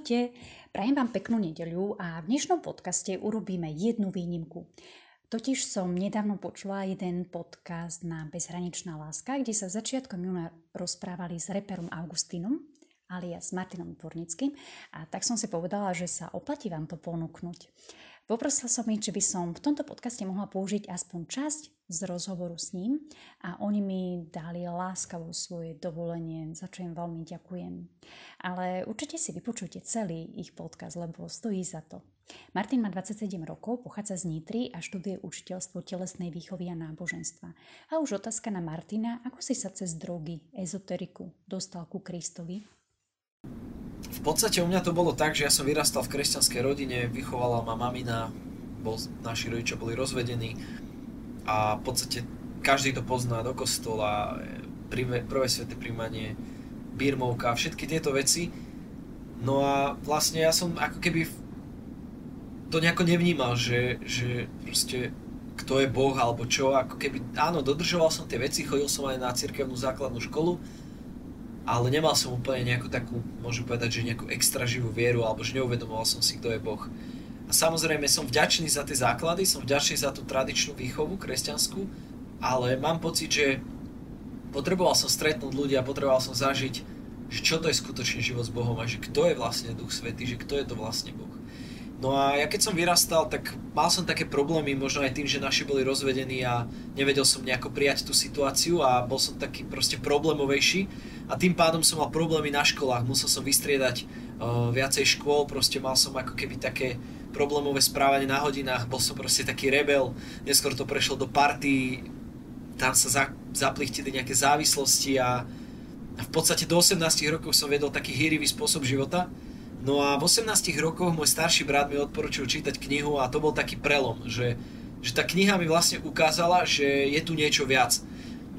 Ahojte, prajem vám peknú nedeľu a v dnešnom podcaste urobíme jednu výnimku. Totiž som nedávno počula jeden podcast na Bezhraničná láska, kde sa začiatkom júna rozprávali s reperom Augustínom, alias Martinom Dvornickým, a tak som si povedala, že sa oplatí vám to ponúknuť. Poprosila som ich, či by som v tomto podcaste mohla použiť aspoň časť z rozhovoru s ním a oni mi dali láskavo svoje dovolenie, za čo im veľmi ďakujem. Ale určite si vypočujte celý ich podcast, lebo stojí za to. Martin má 27 rokov, pochádza z Nitry a študuje učiteľstvo telesnej výchovy a náboženstva. A už otázka na Martina, ako si sa cez drogy, ezoteriku dostal ku Kristovi? V podstate u mňa to bolo tak, že ja som vyrastal v kresťanskej rodine, vychovala ma mamina, bol, naši rodičia boli rozvedení a v podstate každý to pozná do kostola, prvé, prvé sveté príjmanie, birmovka, všetky tieto veci. No a vlastne ja som ako keby to nejako nevnímal, že, že proste kto je Boh alebo čo, ako keby áno, dodržoval som tie veci, chodil som aj na cirkevnú základnú školu, ale nemal som úplne nejakú takú, môžem povedať, že nejakú extra živú vieru, alebo že neuvedomoval som si, kto je Boh. A samozrejme som vďačný za tie základy, som vďačný za tú tradičnú výchovu kresťanskú, ale mám pocit, že potreboval som stretnúť ľudia, potreboval som zažiť, že čo to je skutočný život s Bohom a že kto je vlastne Duch Svetý, že kto je to vlastne Boh. No a ja keď som vyrastal, tak mal som také problémy, možno aj tým, že naši boli rozvedení a nevedel som nejako prijať tú situáciu a bol som taký proste problémovejší. A tým pádom som mal problémy na školách, musel som vystriedať uh, viacej škôl, proste mal som ako keby také problémové správanie na hodinách, bol som proste taký rebel, neskôr to prešlo do party, tam sa za, zaplichtili nejaké závislosti a, a v podstate do 18 rokov som vedol taký hýrivý spôsob života, No a v 18 rokoch môj starší brat mi odporučil čítať knihu a to bol taký prelom, že, že tá kniha mi vlastne ukázala, že je tu niečo viac.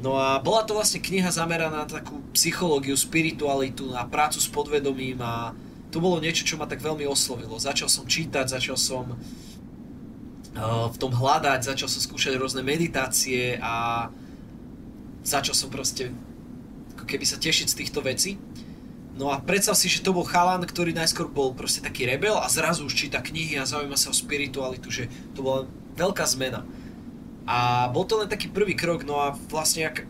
No a bola to vlastne kniha zameraná na takú psychológiu, spiritualitu, na prácu s podvedomím a to bolo niečo, čo ma tak veľmi oslovilo. Začal som čítať, začal som uh, v tom hľadať, začal som skúšať rôzne meditácie a začal som proste ako keby sa tešiť z týchto vecí. No a predstav si, že to bol chalan, ktorý najskôr bol proste taký rebel a zrazu už číta knihy a zaujíma sa o spiritualitu, že to bola veľká zmena. A bol to len taký prvý krok, no a vlastne jak,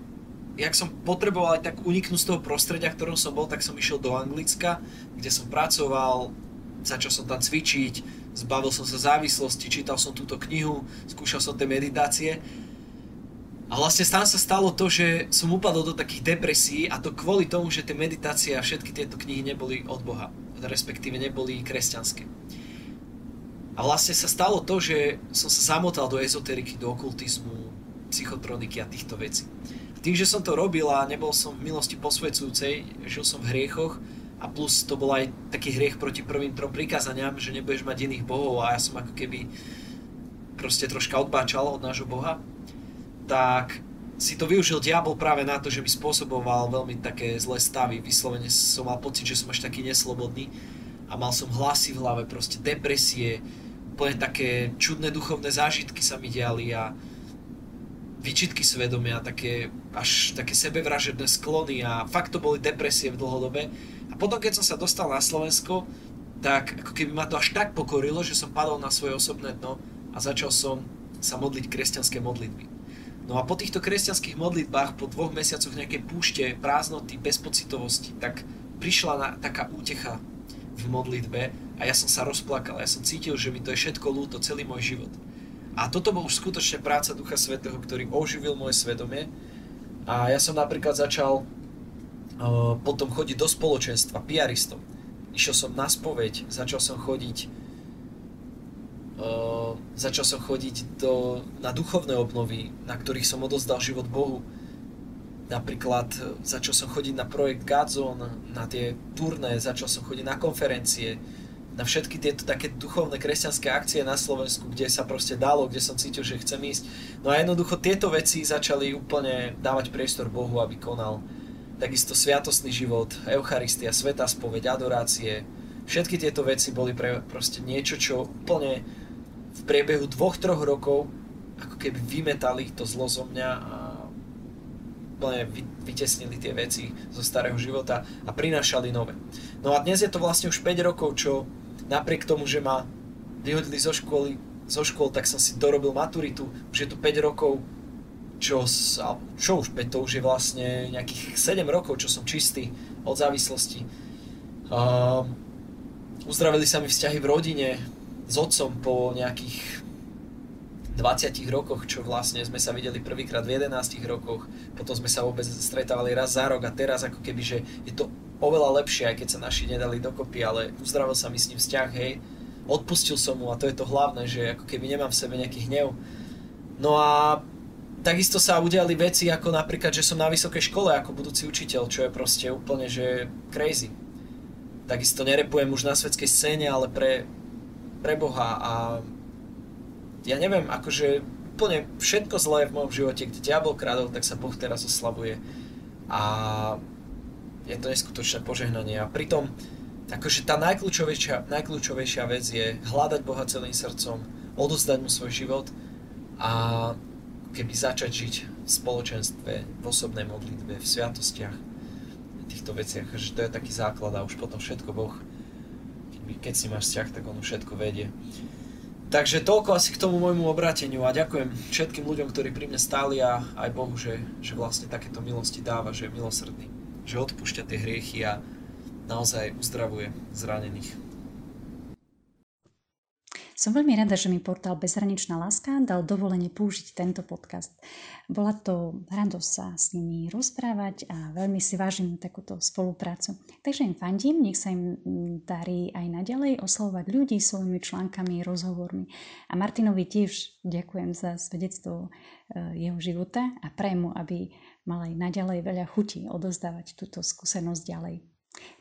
jak som potreboval aj tak uniknúť z toho prostredia, v ktorom som bol, tak som išiel do Anglicka, kde som pracoval, začal som tam cvičiť, zbavil som sa závislosti, čítal som túto knihu, skúšal som tie meditácie a vlastne tam sa stalo to, že som upadol do takých depresí a to kvôli tomu, že tie meditácie a všetky tieto knihy neboli od Boha, respektíve neboli kresťanské. A vlastne sa stalo to, že som sa zamotal do ezoteriky, do okultizmu, psychotroniky a týchto vecí. A tým, že som to robil a nebol som v milosti posvedzujúcej, žil som v hriechoch a plus to bol aj taký hriech proti prvým trom prikázaniam, že nebudeš mať iných bohov a ja som ako keby proste troška odbáčal od nášho Boha, tak si to využil diabol práve na to, že mi spôsoboval veľmi také zlé stavy. Vyslovene som mal pocit, že som až taký neslobodný a mal som hlasy v hlave, proste depresie, úplne také čudné duchovné zážitky sa mi diali a vyčitky svedomia, také až také sebevražedné sklony a fakt to boli depresie v dlhodobe. A potom, keď som sa dostal na Slovensko, tak ako keby ma to až tak pokorilo, že som padol na svoje osobné dno a začal som sa modliť kresťanské modlitby. No a po týchto kresťanských modlitbách, po dvoch mesiacoch nejakej púšte, prázdnoty, bezpocitovosti, tak prišla na, taká útecha v modlitbe a ja som sa rozplakal. Ja som cítil, že mi to je všetko lúto, celý môj život. A toto bol už skutočne práca Ducha Svetého, ktorý oživil moje svedomie. A ja som napríklad začal uh, potom chodiť do spoločenstva, piaristom. Išiel som na spoveď, začal som chodiť začal som chodiť do, na duchovné obnovy, na ktorých som odozdal život Bohu. Napríklad e, začal som chodiť na projekt Godzone, na tie turné, začal som chodiť na konferencie, na všetky tieto také duchovné kresťanské akcie na Slovensku, kde sa proste dalo, kde som cítil, že chcem ísť. No a jednoducho tieto veci začali úplne dávať priestor Bohu, aby konal. Takisto sviatostný život, Eucharistia, Sveta spoveď, adorácie, všetky tieto veci boli pre proste niečo, čo úplne v priebehu dvoch, troch rokov ako keby vymetali to zlo zo mňa a vytesnili tie veci zo starého života a prinášali nové. No a dnes je to vlastne už 5 rokov, čo napriek tomu, že ma vyhodili zo školy, zo škôl, tak som si dorobil maturitu. Už je to 5 rokov, čo, čo už 5, to už je vlastne nejakých 7 rokov, čo som čistý od závislosti. Um, uzdravili sa mi vzťahy v rodine s otcom po nejakých 20 rokoch, čo vlastne sme sa videli prvýkrát v 11 rokoch, potom sme sa vôbec stretávali raz za rok a teraz ako keby, že je to oveľa lepšie, aj keď sa naši nedali dokopy, ale uzdravil sa mi s ním vzťah, hej, odpustil som mu a to je to hlavné, že ako keby nemám v sebe nejaký hnev. No a takisto sa udiali veci ako napríklad, že som na vysokej škole ako budúci učiteľ, čo je proste úplne, že crazy. Takisto nerepujem už na svetskej scéne, ale pre, pre Boha a ja neviem, akože úplne všetko zlé v mojom živote, kde diabol kradol, tak sa Boh teraz oslavuje. A je to neskutočné požehnanie. A pritom, akože tá najkľúčovejšia, najkľúčovejšia vec je hľadať Boha celým srdcom, odozdať mu svoj život a keby začať žiť v spoločenstve, v osobnej modlitbe, v sviatostiach, v týchto veciach, že to je taký základ a už potom všetko Boh, keď si máš vzťah, tak on všetko vedie. Takže toľko asi k tomu môjmu obráteniu a ďakujem všetkým ľuďom, ktorí pri mne stáli a aj Bohu, že, že vlastne takéto milosti dáva, že je milosrdný, že odpúšťa tie hriechy a naozaj uzdravuje zranených. Som veľmi rada, že mi portál Bezhraničná láska dal dovolenie použiť tento podcast. Bola to radosť sa s nimi rozprávať a veľmi si vážim takúto spoluprácu. Takže im fandím, nech sa im darí aj naďalej oslovať ľudí svojimi článkami, rozhovormi. A Martinovi tiež ďakujem za svedectvo e, jeho života a prejmu, aby mal aj naďalej veľa chutí odozdávať túto skúsenosť ďalej.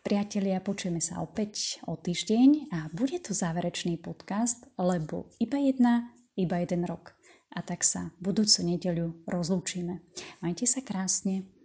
Priatelia, počujeme sa opäť o týždeň a bude to záverečný podcast, lebo iba jedna, iba jeden rok. A tak sa budúcu nedeľu rozlúčime. Majte sa krásne.